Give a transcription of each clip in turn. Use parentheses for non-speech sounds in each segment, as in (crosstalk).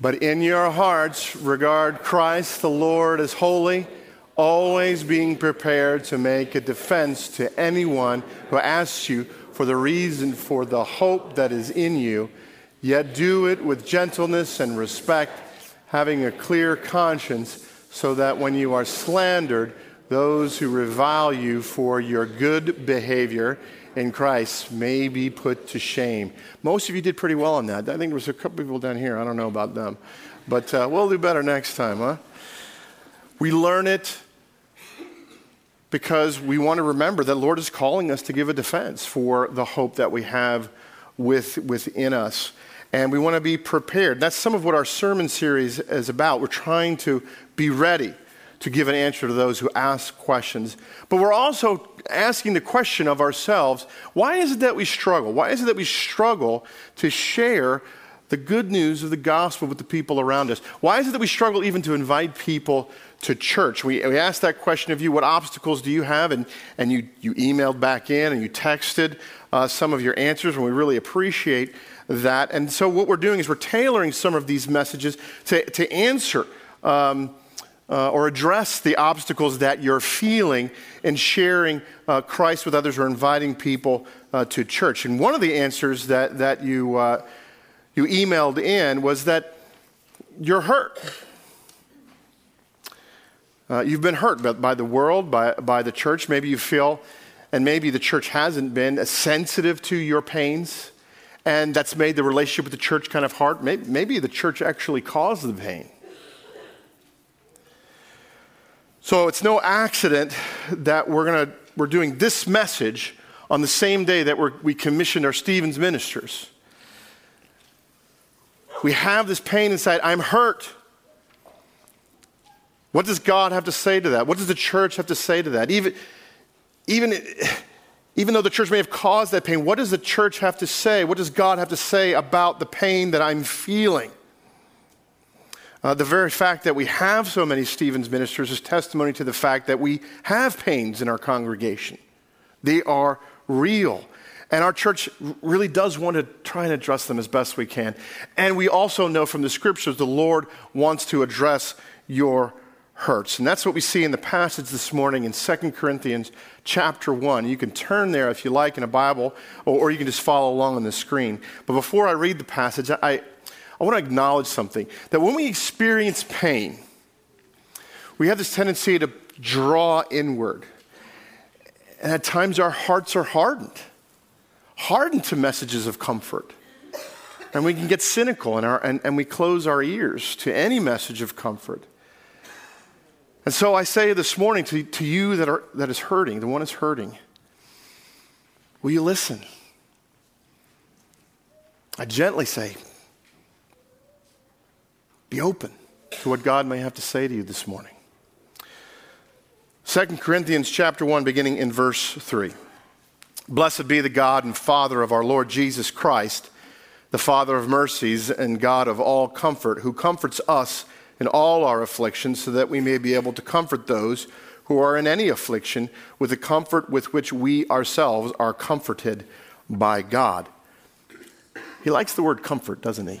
But in your hearts, regard Christ the Lord as holy, always being prepared to make a defense to anyone who asks you for the reason for the hope that is in you, yet do it with gentleness and respect, having a clear conscience, so that when you are slandered, those who revile you for your good behavior in Christ may be put to shame. Most of you did pretty well on that. I think there was a couple people down here. I don't know about them. But uh, we'll do better next time, huh? We learn it because we want to remember that Lord is calling us to give a defense for the hope that we have with, within us. And we want to be prepared. That's some of what our sermon series is about. We're trying to be ready to give an answer to those who ask questions. But we're also asking the question of ourselves why is it that we struggle? Why is it that we struggle to share the good news of the gospel with the people around us? Why is it that we struggle even to invite people to church? We, we asked that question of you what obstacles do you have? And, and you, you emailed back in and you texted uh, some of your answers, and we really appreciate that. And so, what we're doing is we're tailoring some of these messages to, to answer. Um, uh, or address the obstacles that you're feeling in sharing uh, Christ with others or inviting people uh, to church. And one of the answers that, that you, uh, you emailed in was that you're hurt. Uh, you've been hurt by, by the world, by, by the church. Maybe you feel, and maybe the church hasn't been as sensitive to your pains, and that's made the relationship with the church kind of hard. Maybe, maybe the church actually caused the pain. So it's no accident that we're, gonna, we're doing this message on the same day that we commissioned our Stevens ministers. We have this pain inside. I'm hurt. What does God have to say to that? What does the church have to say to that? Even, even, even though the church may have caused that pain, what does the church have to say? What does God have to say about the pain that I'm feeling? Uh, the very fact that we have so many Stevens ministers is testimony to the fact that we have pains in our congregation. They are real. And our church really does want to try and address them as best we can. And we also know from the scriptures the Lord wants to address your hurts. And that's what we see in the passage this morning in 2 Corinthians chapter 1. You can turn there if you like in a Bible, or, or you can just follow along on the screen. But before I read the passage, I, I want to acknowledge something that when we experience pain, we have this tendency to draw inward. And at times our hearts are hardened, hardened to messages of comfort. And we can get cynical and, our, and, and we close our ears to any message of comfort. And so I say this morning to, to you that, are, that is hurting, the one is hurting, will you listen? I gently say, be open to what God may have to say to you this morning. 2 Corinthians chapter 1 beginning in verse 3. Blessed be the God and Father of our Lord Jesus Christ, the Father of mercies and God of all comfort, who comforts us in all our afflictions so that we may be able to comfort those who are in any affliction with the comfort with which we ourselves are comforted by God. He likes the word comfort, doesn't he?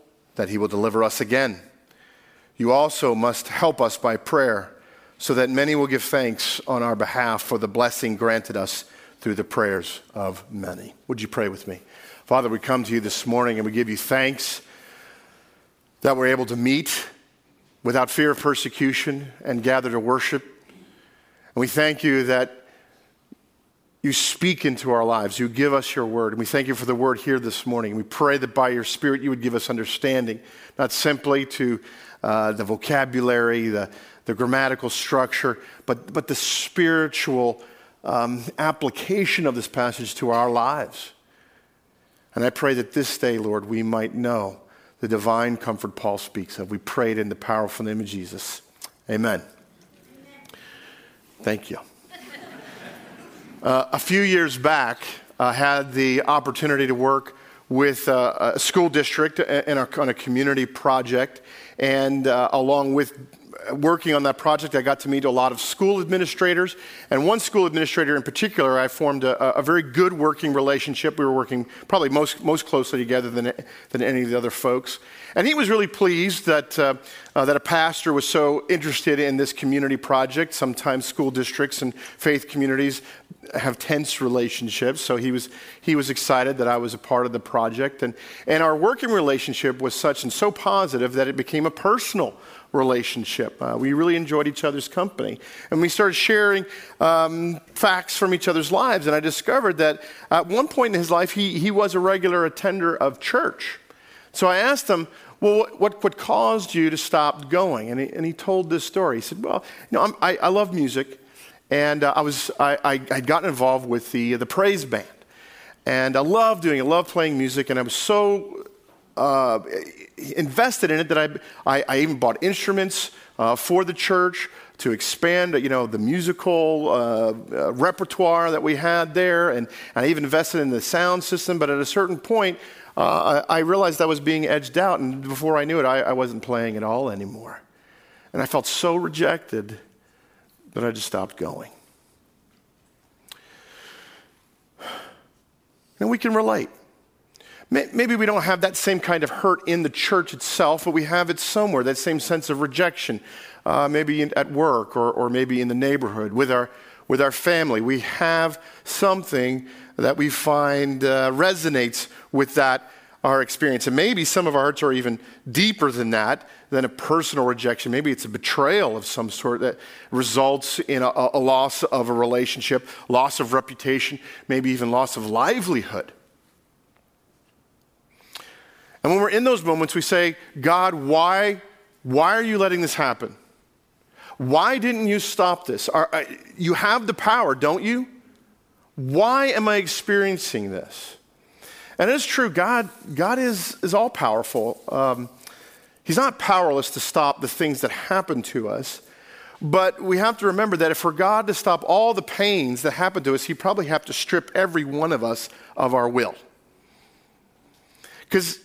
that he will deliver us again. You also must help us by prayer, so that many will give thanks on our behalf for the blessing granted us through the prayers of many. Would you pray with me? Father, we come to you this morning and we give you thanks that we're able to meet without fear of persecution and gather to worship. And we thank you that you speak into our lives. You give us your word. And we thank you for the word here this morning. We pray that by your spirit you would give us understanding, not simply to uh, the vocabulary, the, the grammatical structure, but, but the spiritual um, application of this passage to our lives. And I pray that this day, Lord, we might know the divine comfort Paul speaks of. We pray it in the powerful name of Jesus. Amen. Amen. Thank you. Uh, a few years back, I had the opportunity to work with uh, a school district in a, on a community project, and uh, along with working on that project, I got to meet a lot of school administrators. And one school administrator in particular, I formed a, a very good working relationship. We were working probably most, most closely together than, than any of the other folks. And he was really pleased that, uh, uh, that a pastor was so interested in this community project. Sometimes school districts and faith communities have tense relationships. So he was, he was excited that I was a part of the project. And, and our working relationship was such and so positive that it became a personal relationship. Uh, we really enjoyed each other's company. And we started sharing um, facts from each other's lives. And I discovered that at one point in his life, he, he was a regular attender of church. So I asked him, well, what, what caused you to stop going? And he, and he told this story. He said, well, you know, I, I love music. And uh, I was, I, I, I'd gotten involved with the, the praise band. And I love doing it, I love playing music. And I was so uh, invested in it that I, I, I even bought instruments uh, for the church to expand, you know, the musical uh, uh, repertoire that we had there, and, and, I even invested in the sound system. But at a certain point, uh, I, realized I was being edged out, and before I knew it, I, I wasn't playing at all anymore. And I felt so rejected that I just stopped going. And we can relate. Maybe we don't have that same kind of hurt in the church itself, but we have it somewhere, that same sense of rejection, uh, maybe in, at work or, or maybe in the neighborhood, with our, with our family. We have something that we find uh, resonates with that, our experience. And maybe some of our hurts are even deeper than that, than a personal rejection. Maybe it's a betrayal of some sort that results in a, a loss of a relationship, loss of reputation, maybe even loss of livelihood. And when we're in those moments, we say, God, why, why are you letting this happen? Why didn't you stop this? Are, uh, you have the power, don't you? Why am I experiencing this? And it's true, God, God is, is all powerful. Um, he's not powerless to stop the things that happen to us. But we have to remember that if for God to stop all the pains that happen to us, He'd probably have to strip every one of us of our will. Because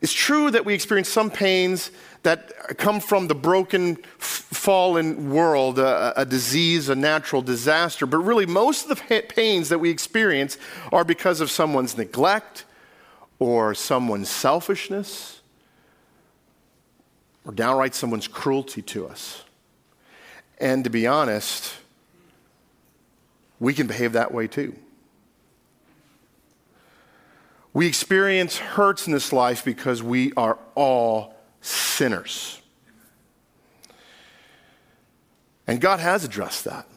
it's true that we experience some pains that come from the broken, fallen world, a, a, disease, a natural disaster, but really most of the pains that we experience are because of someone's neglect or someone's selfishness or downright someone's cruelty to us. And to be honest, we can behave that way too. We experience hurts in this life because we are all sinners. And God has addressed that.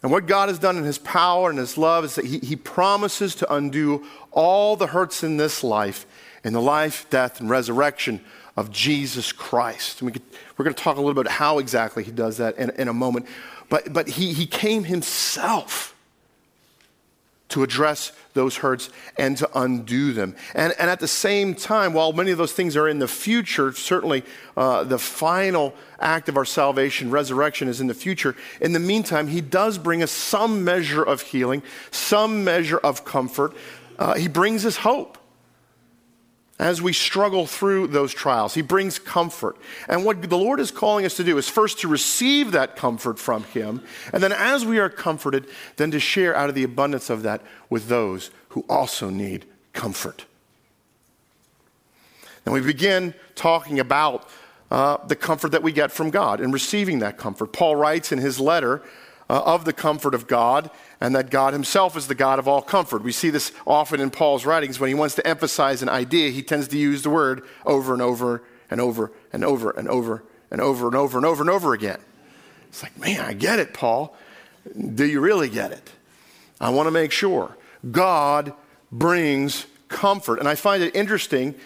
And what God has done in His power and His love is that He, he promises to undo all the hurts in this life in the life, death, and resurrection of Jesus Christ. And we we're going to talk a little bit about how exactly He does that in, in a moment. But, but he, he came Himself to address those hurts and to undo them. And, and at the same time, while many of those things are in the future, certainly uh, the final act of our salvation, resurrection, is in the future. In the meantime, He does bring us some measure of healing, some measure of comfort. Uh, he brings us hope as we struggle through those trials. He brings comfort. And what the Lord is calling us to do is first to receive that comfort from Him, and then as we are comforted, then to share out of the abundance of that with those who also need comfort. And we begin talking about uh, the comfort that we get from God and receiving that comfort. Paul writes in his letter uh, of the comfort of God and that God himself is the God of all comfort. We see this often in Paul's writings when he wants to emphasize an idea, he tends to use the word over and over and over and over and over and over and over and over and over again. It's like, man, I get it, Paul. Do you really get it? I want to make sure. God brings comfort. And I find it interesting,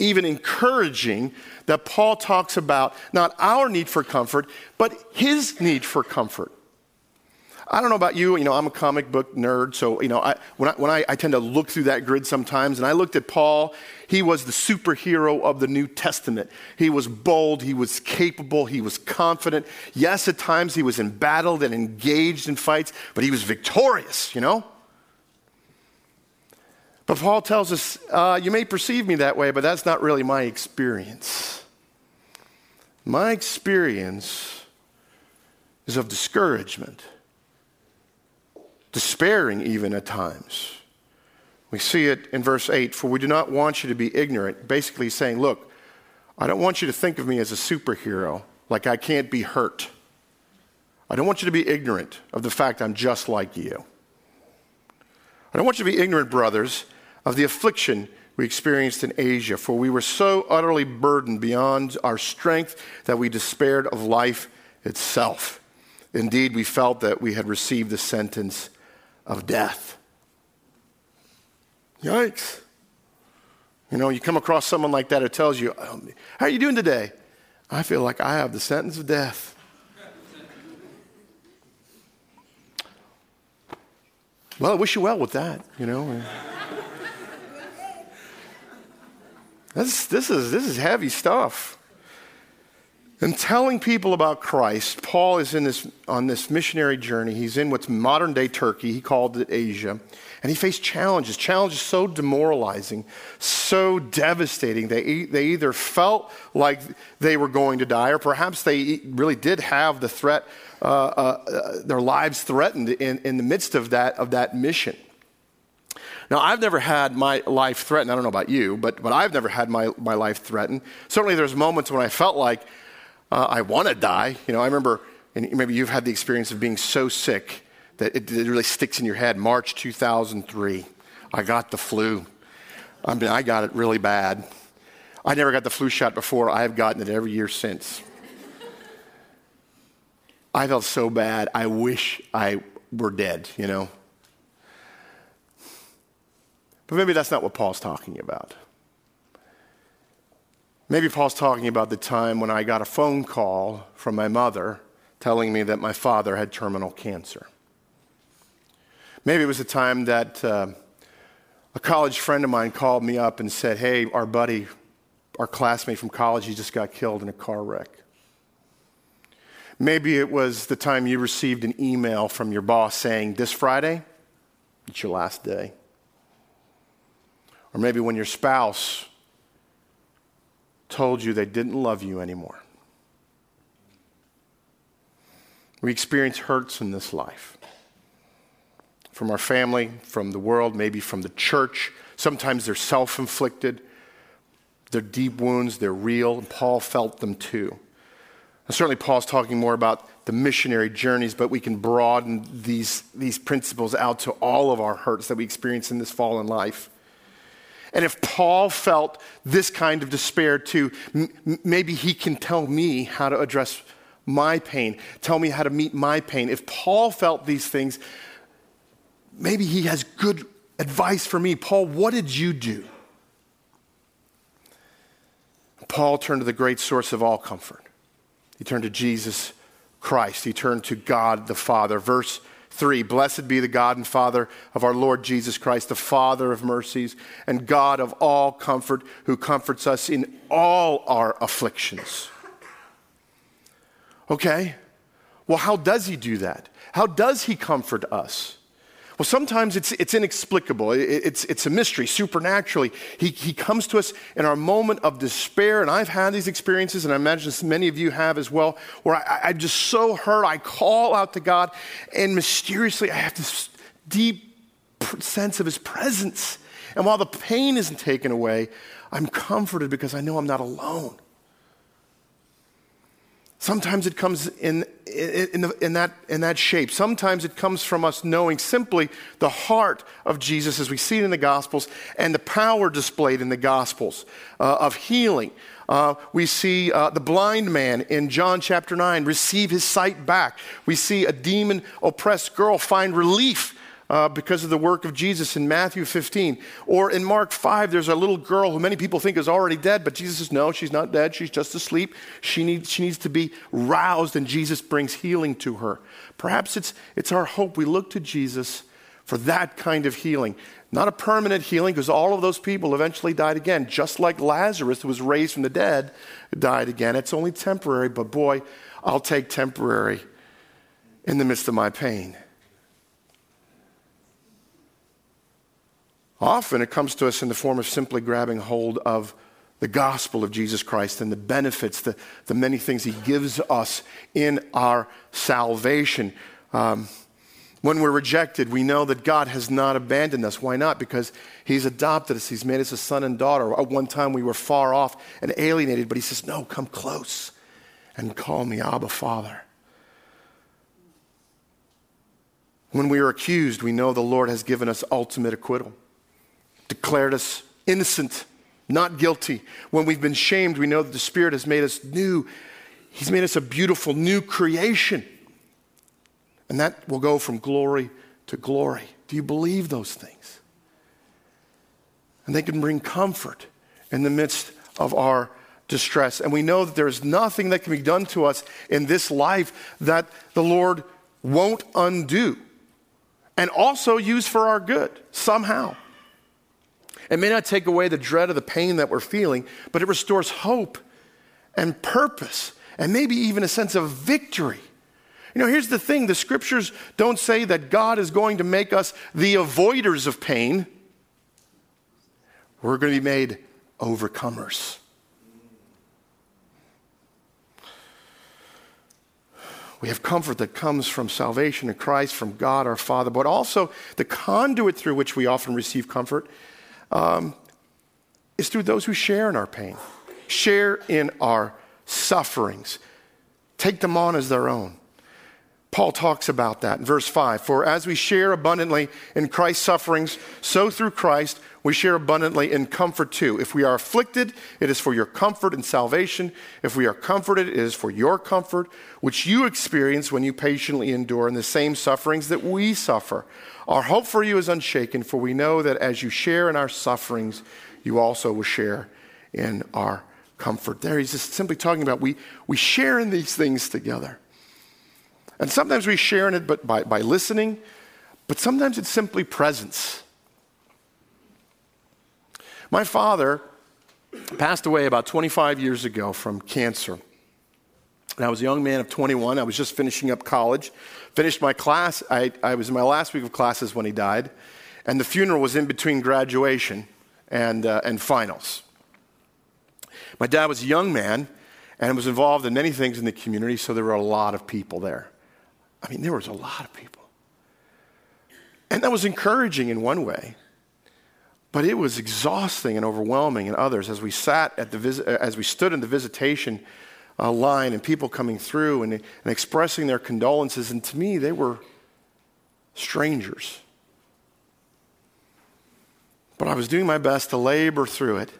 even encouraging, that Paul talks about not our need for comfort, but his need for comfort. I don't know about you, you know, I'm a comic book nerd, so, you know, I, when, I, when I, I tend to look through that grid sometimes, and I looked at Paul, he was the superhero of the New Testament. He was bold, he was capable, he was confident. Yes, at times he was embattled and engaged in fights, but he was victorious, you know? But Paul tells us, uh, you may perceive me that way, but that's not really my experience. My experience is of discouragement despairing even at times. We see it in verse 8 For we do not want you to be ignorant, basically saying, Look, I don't want you to think of me as a superhero, like I can't be hurt. I don't want you to be ignorant of the fact I'm just like you. I don't want you to be ignorant, brothers, of the affliction we experienced in Asia, for we were so utterly burdened beyond our strength that we despaired of life itself. Indeed, we felt that we had received the sentence of death. Yikes. You know, you come across someone like that who tells you, um, How are you doing today? I feel like I have the sentence of death. well, I wish you well with that, you know. this, this, is, this is heavy stuff. And telling people about Christ, Paul is in this, on this missionary journey. He's in what's modern day Turkey. He called it Asia. And he faced challenges, challenges so demoralizing, so devastating. They, they either felt like they were going to die, or perhaps they really did have the threat, uh, uh, uh, their lives threatened in, in the midst of that, of that mission. Now, I've never had my life threatened. I don't know about you, but, but I've never had my, my life threatened. Certainly, there's moments when I felt like uh, I want to die. You know, I remember, and maybe you've had the experience of being so sick that it, it really sticks in your head. March 2003, I got the flu. I mean, I got it really bad. I never got the flu shot before. I have gotten it every year since. I felt so bad. I wish I were dead, you know. But maybe that's not what Paul's talking about. Maybe Paul's talking about the time when I got a phone call from my mother telling me that my father had terminal cancer. Maybe it was the time that uh, a college friend of mine called me up and said, Hey, our buddy, our classmate from college, he just got killed in a car wreck. Maybe it was the time you received an email from your boss saying, This Friday, it's your last day. Or maybe when your spouse told you they didn't love you anymore. We experience hurts in this life from our family, from the world, maybe from the church. Sometimes they're self inflicted, they're deep wounds, they're real, and Paul felt them too. And certainly, Paul's talking more about the missionary journeys, but we can broaden these, these principles out to all of our hurts that we experience in this fallen life. And if Paul felt this kind of despair too, m- maybe he can tell me how to address my pain, tell me how to meet my pain. If Paul felt these things, maybe he has good advice for me. Paul, what did you do? Paul turned to the great source of all comfort. He turned to Jesus Christ. He turned to God the Father. Verse 3 Blessed be the God and Father of our Lord Jesus Christ, the Father of mercies and God of all comfort, who comforts us in all our afflictions. Okay? Well, how does he do that? How does he comfort us? Well, sometimes it's, it's inexplicable. It, it's, it's a mystery, supernaturally. He, he comes to us in our moment of despair, and I've had these experiences, and I imagine many of you have as well, where I, I'm just so hurt, I call out to God, and mysteriously I have this deep sense of His presence. And while the pain isn't taken away, I'm comforted because I know I'm not alone. Sometimes it comes in, in, in, that, in that shape. Sometimes it comes from us knowing simply the heart of Jesus as we see it in the Gospels and the power displayed in the Gospels uh, of healing. Uh, we see uh, the blind man in John chapter 9 receive his sight back. We see a demon oppressed girl find relief uh, because of the work of Jesus in Matthew 15. Or in Mark 5, there's a little girl who many people think is already dead, but Jesus says, no, she's not dead. She's just asleep. She needs, she needs to be roused, and Jesus brings healing to her. Perhaps it's, it's our hope we look to Jesus for that kind of healing. Not a permanent healing, because all of those people eventually died again, just like Lazarus, who was raised from the dead, died again. It's only temporary, but boy, I'll take temporary in the midst of my pain. Often it comes to us in the form of simply grabbing hold of the gospel of Jesus Christ and the benefits, the, the many things he gives us in our salvation. Um, when we're rejected, we know that God has not abandoned us. Why not? Because He's adopted us. He's made us a son and daughter. At one time we were far off and alienated, but He says, No, come close and call me Abba Father. When we are accused, we know the Lord has given us ultimate acquittal declared us innocent, not guilty. When we've been shamed, we know that the Spirit has made us new. He's made us a beautiful new creation. And that will go from glory to glory. Do you believe those things? And they can bring comfort in the midst of our distress. And we know that there is nothing that can be done to us in this life that the Lord won't undo and also use for our good somehow. It may not take away the dread of the pain that we're feeling, but it restores hope and purpose and maybe even a sense of victory. You know, here's the thing the scriptures don't say that God is going to make us the avoiders of pain. We're going to be made overcomers. We have comfort that comes from salvation in Christ, from God our Father, but also the conduit through which we often receive comfort um, is through those who share in our pain, share in our sufferings, take them on as their own. Paul talks about that in verse 5. For as we share abundantly in Christ's sufferings, so through Christ we share abundantly in comfort too. If we are afflicted, it is for your comfort and salvation. If we are comforted, it is for your comfort, which you experience when you patiently endure in the same sufferings that we suffer. Our hope for you is unshaken, for we know that as you share in our sufferings, you also will share in our comfort. There, he's just simply talking about we, we share in these things together. And sometimes we share in it but by, by listening, but sometimes it's simply presence. My father passed away about 25 years ago from cancer. And I was a young man of 21. I was just finishing up college, finished my class. I, I was in my last week of classes when he died, and the funeral was in between graduation and, uh, and finals. My dad was a young man and was involved in many things in the community, so there were a lot of people there. I mean, there was a lot of people. And that was encouraging in one way, but it was exhausting and overwhelming in others as we sat at the visit, as we stood in the visitation uh, line and people coming through and, and expressing their condolences. And to me, they were strangers. But I was doing my best to labor through it,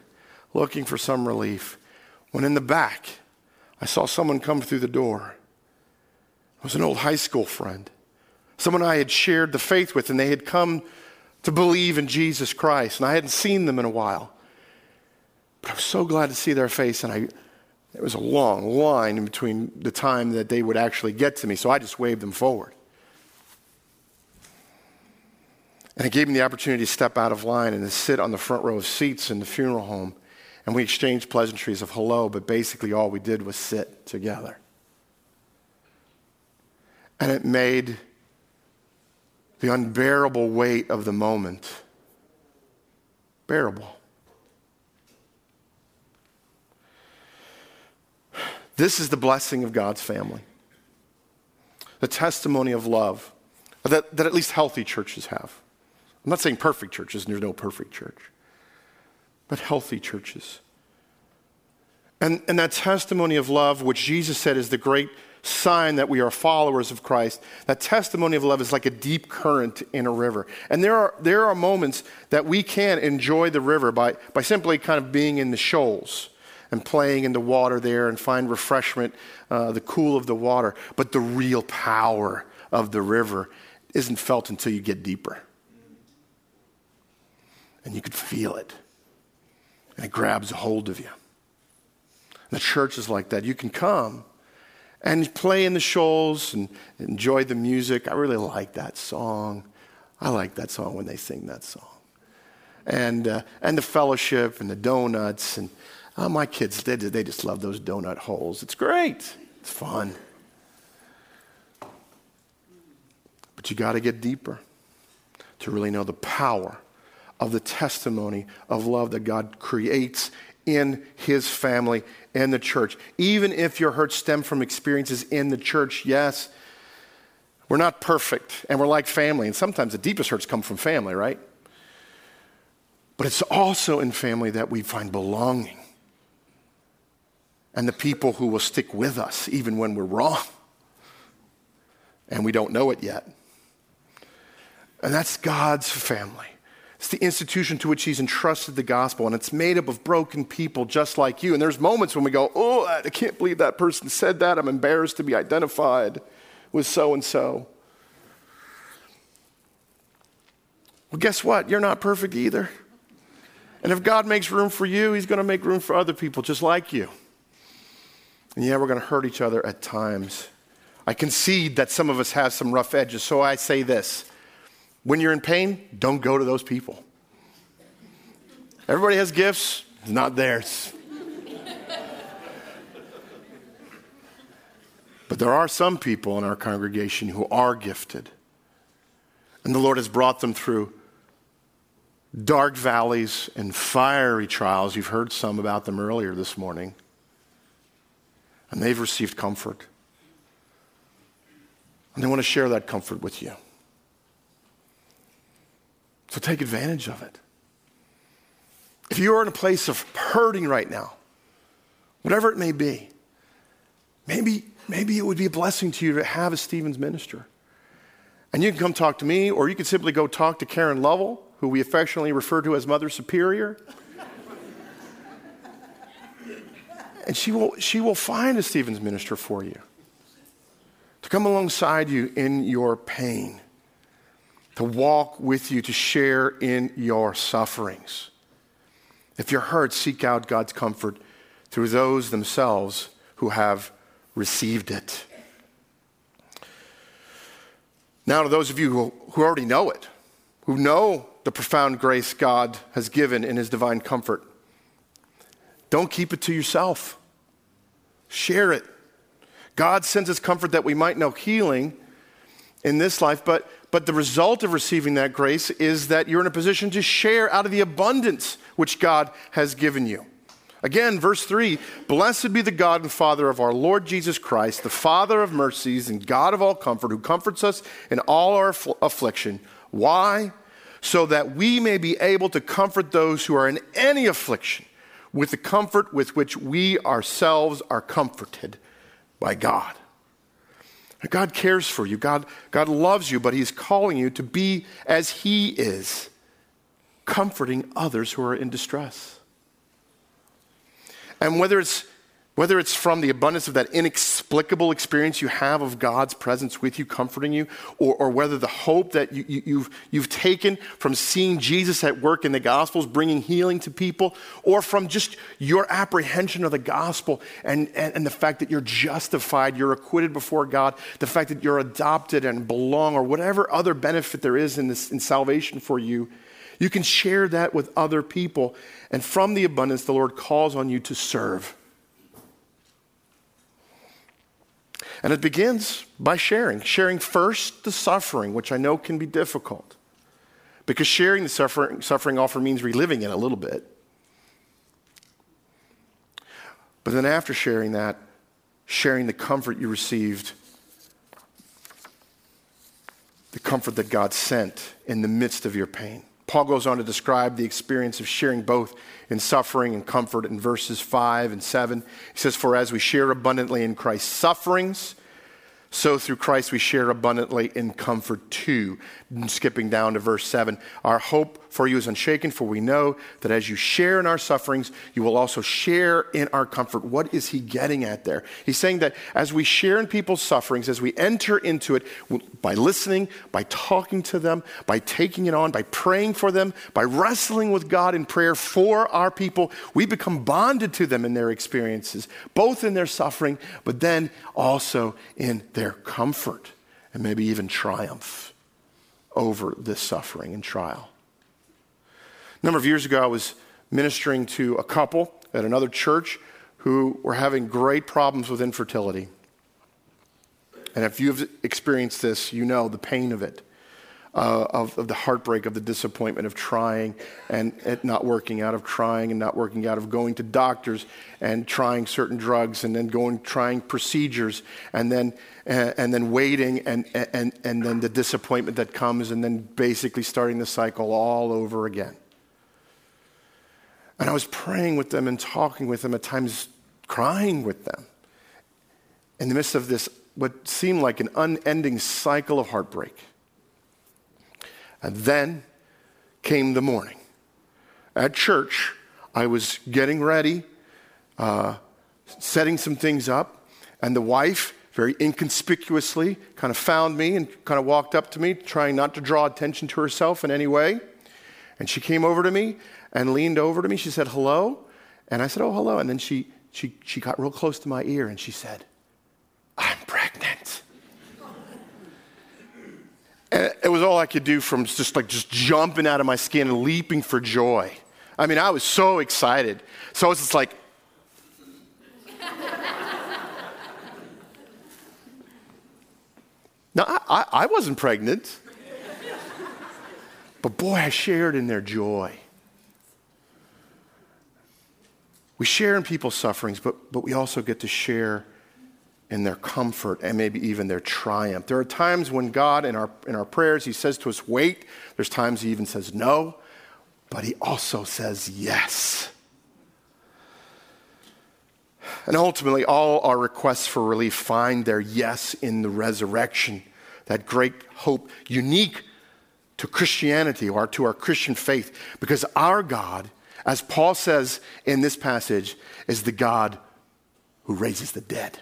looking for some relief. When in the back, I saw someone come through the door It was an old high school friend, someone I had shared the faith with, and they had come to believe in Jesus Christ, and I hadn't seen them in a while. But I was so glad to see their face, and I, there was a long line in between the time that they would actually get to me, so I just waved them forward. And it gave me the opportunity to step out of line and to sit on the front row of seats in the funeral home. And we exchanged pleasantries of hello, but basically all we did was sit together. And it made the unbearable weight of the moment bearable. This is the blessing of God's family. The testimony of love that, that at least healthy churches have. I'm not saying perfect churches, there's no perfect church, but healthy churches. And, and that testimony of love, which Jesus said is the great sign that we are followers of Christ, that testimony of love is like a deep current in a river. And there are, there are moments that we can enjoy the river by, by simply kind of being in the shoals and playing in the water there and find refreshment, uh, the cool of the water. But the real power of the river isn't felt until you get deeper. And you could feel it. And it grabs a hold of you. The church is like that. You can come and play in the shoals and enjoy the music. I really like that song. I like that song when they sing that song. And, uh, and the fellowship and the donuts. And oh, my kids, they, they just love those donut holes. It's great, it's fun. But you got to get deeper to really know the power of the testimony of love that God creates in his family and the church. Even if your hurts stem from experiences in the church, yes, we're not perfect and we're like family. And sometimes the deepest hurts come from family, right? But it's also in family that we find belonging and the people who will stick with us even when we're wrong and we don't know it yet. And that's God's family. It's the institution to which he's entrusted the gospel, and it's made up of broken people just like you. And there's moments when we go, Oh, I can't believe that person said that. I'm embarrassed to be identified with so and so. Well, guess what? You're not perfect either. And if God makes room for you, he's going to make room for other people just like you. And yeah, we're going to hurt each other at times. I concede that some of us have some rough edges, so I say this when you're in pain, don't go to those people. Everybody has gifts, it's not theirs. but there are some people in our congregation who are gifted. And the Lord has brought them through dark valleys and fiery trials. You've heard some about them earlier this morning. And they've received comfort. And they want to share that comfort with you. So take advantage of it. If you are in a place of hurting right now, whatever it may be, maybe, maybe it would be a blessing to you to have a Stevens minister. And you can come talk to me, or you can simply go talk to Karen Lovell, who we affectionately refer to as Mother Superior. And she will, she will find a Stevens minister for you to come alongside you in your pain to walk with you, to share in your sufferings. If you're hurt, seek out God's comfort through those themselves who have received it. Now, to those of you who, who already know it, who know the profound grace God has given in His divine comfort, don't keep it to yourself. Share it. God sends us comfort that we might know healing in this life, but but the result of receiving that grace is that you're in a position to share out of the abundance which God has given you. Again, verse 3 Blessed be the God and Father of our Lord Jesus Christ, the Father of mercies and God of all comfort, who comforts us in all our affliction. Why? So that we may be able to comfort those who are in any affliction with the comfort with which we ourselves are comforted by God. God cares for you. God, God loves you, but He's calling you to be as He is, comforting others who are in distress. And whether it's whether it's from the abundance of that inexplicable experience you have of God's presence with you, comforting you, or, or whether the hope that you, you, you've, you've taken from seeing Jesus at work in the Gospels, bringing healing to people, or from just your apprehension of the gospel and, and, and the fact that you're justified, you're acquitted before God, the fact that you're adopted and belong, or whatever other benefit there is in, this, in salvation for you, you can share that with other people. And from the abundance, the Lord calls on you to serve. And it begins by sharing, sharing first the suffering, which I know can be difficult. Because sharing the suffering, suffering often means reliving it a little bit. But then after sharing that, sharing the comfort you received, the comfort that God sent in the midst of your pain. Paul goes on to describe the experience of sharing both in suffering and comfort in verses 5 and 7. He says, For as we share abundantly in Christ's sufferings, so through Christ we share abundantly in comfort too. skipping down to verse 7. Our hope for you is unshaken, for we know that as you share in our sufferings, you will also share in our comfort. What is he getting at there? He's saying that as we share in people's sufferings, as we enter into it by listening, by talking to them, by taking it on, by praying for them, by wrestling with God in prayer for our people, we become bonded to them in their experiences, both in their suffering, but then also in their comfort and maybe even triumph over this suffering and trial. A number of years ago, I was ministering to a couple at another church who were having great problems with infertility. And if you've experienced this, you know the pain of it, uh, of, of, the heartbreak, of the disappointment of trying and it not working out, of trying and not working out, of going to doctors and trying certain drugs and then going, trying procedures and then, uh, and then waiting and, and, and then the disappointment that comes and then basically starting the cycle all over again. And I was praying with them and talking with them, at times crying with them in the midst of this, what seemed like an unending cycle of heartbreak. And then came the morning. At church, I was getting ready, uh, setting some things up, and the wife very inconspicuously kind of found me and kind of walked up to me, trying not to draw attention to herself in any way. And she came over to me and leaned over to me. She said, Hello. And I said, Oh, hello. And then she, she, she got real close to my ear and she said, I'm pregnant. (laughs) and it was all I could do from just like just jumping out of my skin and leaping for joy. I mean, I was so excited. So I was just like, (laughs) Now, I, I, wasn't pregnant. But boy, I shared in their joy. We share in people's sufferings, but, but we also get to share in their comfort and maybe even their triumph. There are times when God, in our, in our prayers, He says to us, wait. There's times He even says no, but He also says yes. And ultimately, all our requests for relief find their yes in the resurrection, that great hope, unique to Christianity or to our Christian faith, because our God as Paul says in this passage, is the God who raises the dead.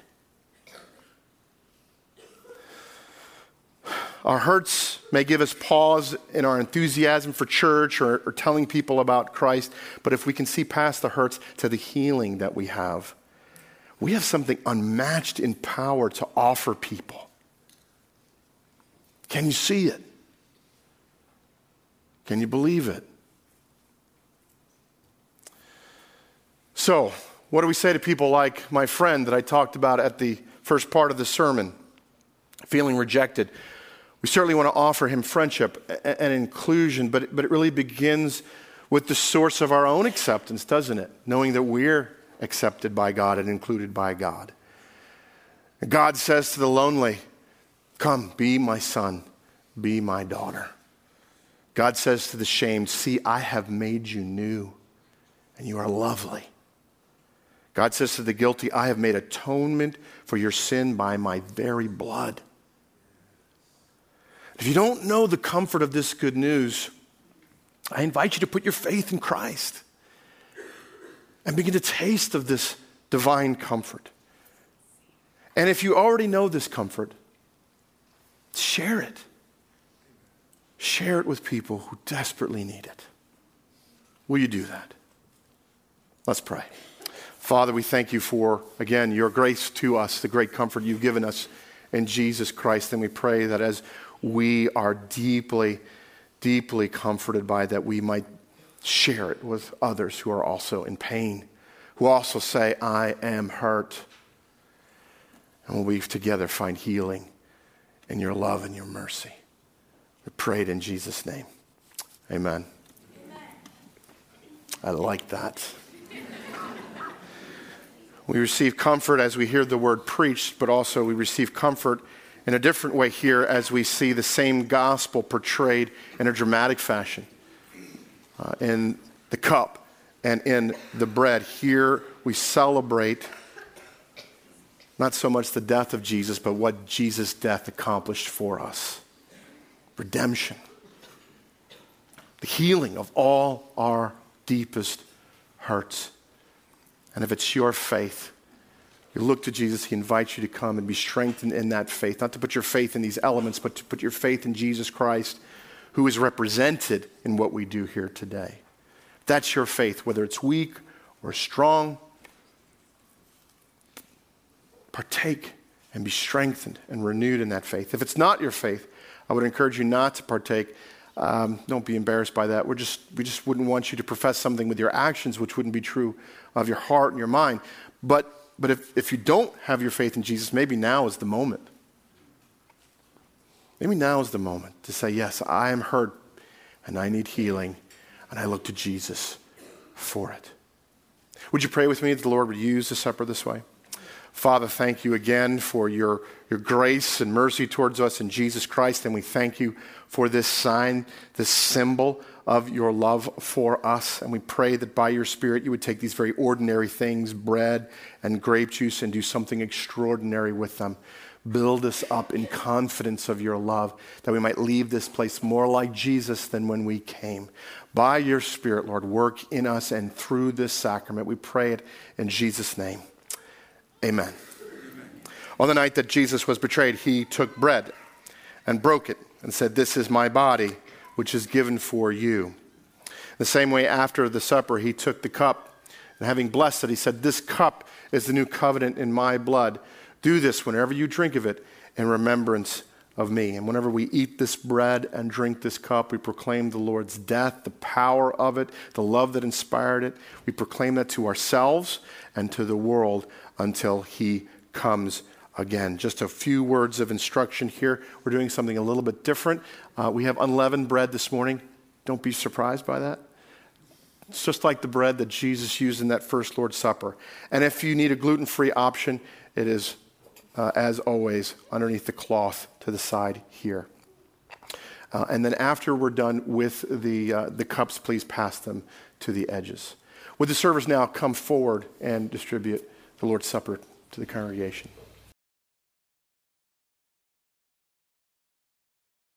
Our hurts may give us pause in our enthusiasm for church or, or, telling people about Christ, but if we can see past the hurts to the healing that we have, we have something unmatched in power to offer people. Can you see it? Can you believe it? So, what do we say to people like my friend that I talked about at the first part of the sermon, feeling rejected? We certainly want to offer him friendship and inclusion, but it, but it really begins with the source of our own acceptance, doesn't it? Knowing that we're accepted by God and included by God. God says to the lonely, Come, be my son, be my daughter. God says to the shamed, See, I have made you new, and you are lovely. God says to the guilty, I have made atonement for your sin by my very blood. If you don't know the comfort of this good news, I invite you to put your faith in Christ and begin to taste of this divine comfort. And if you already know this comfort, share it. Share it with people who desperately need it. Will you do that? Let's pray. Father, we thank you for, again, your grace to us, the great comfort you've given us in Jesus Christ. And we pray that as we are deeply, deeply comforted by that, we might share it with others who are also in pain, who also say, I am hurt. And will we together find healing in your love and your mercy? We pray it in Jesus' name. Amen. Amen. I like that. We receive comfort as we hear the word preached, but also we receive comfort in a different way here as we see the same gospel portrayed in a dramatic fashion. uh, in the cup and in the bread. Here we celebrate not so much the death of Jesus, but what Jesus' death accomplished for us redemption, the healing of all our deepest hurts. And if it's your faith, you look to Jesus, He invites you to come and be strengthened in that faith. Not to put your faith in these elements, but to put your faith in Jesus Christ, who is represented in what we do here today. That's your faith, whether it's weak or strong. Partake and be strengthened and renewed in that faith. If it's not your faith, I would encourage you not to partake. Um, don't be embarrassed by that. We're just, we just wouldn't want you to profess something with your actions, which wouldn't be true of your heart and your mind. But but if, if you don't have your faith in Jesus, maybe now is the moment. Maybe now is the moment to say, Yes, I am hurt and I need healing, and I look to Jesus for it. Would you pray with me that the Lord would use the supper this way? Father, thank you again for your, your grace and mercy towards us in Jesus Christ, and we thank you for this sign, this symbol of your love for us. And we pray that by your Spirit you would take these very ordinary things, bread and grape juice, and do something extraordinary with them. Build us up in confidence of your love, that we might leave this place more like Jesus than when we came. By your Spirit, Lord, work in us and through this sacrament. We pray it in Jesus' name. Amen. On the night that Jesus was betrayed, he took bread and broke it and said, This is my body which is given for you. The same way, after the supper, he took the cup, and having blessed it, he said, This cup is the new covenant in my blood. Do this whenever you drink of it in remembrance of me. And whenever we eat this bread and drink this cup, we proclaim the Lord's death, the power of it, the love that inspired it. We proclaim that to ourselves and to the world until he comes again. Just a few words of instruction here. We're doing something a little bit different. Uh, we have unleavened bread this morning. Don't be surprised by that. It's just like the bread that Jesus used in that first Lord's Supper. And if you need a gluten free option, it is, uh, as always, underneath the cloth to the side here. Uh, and then after we're done with the, uh, the cups, please pass them to the edges. Would the servers now come forward and distribute the Lord's Supper to the congregation?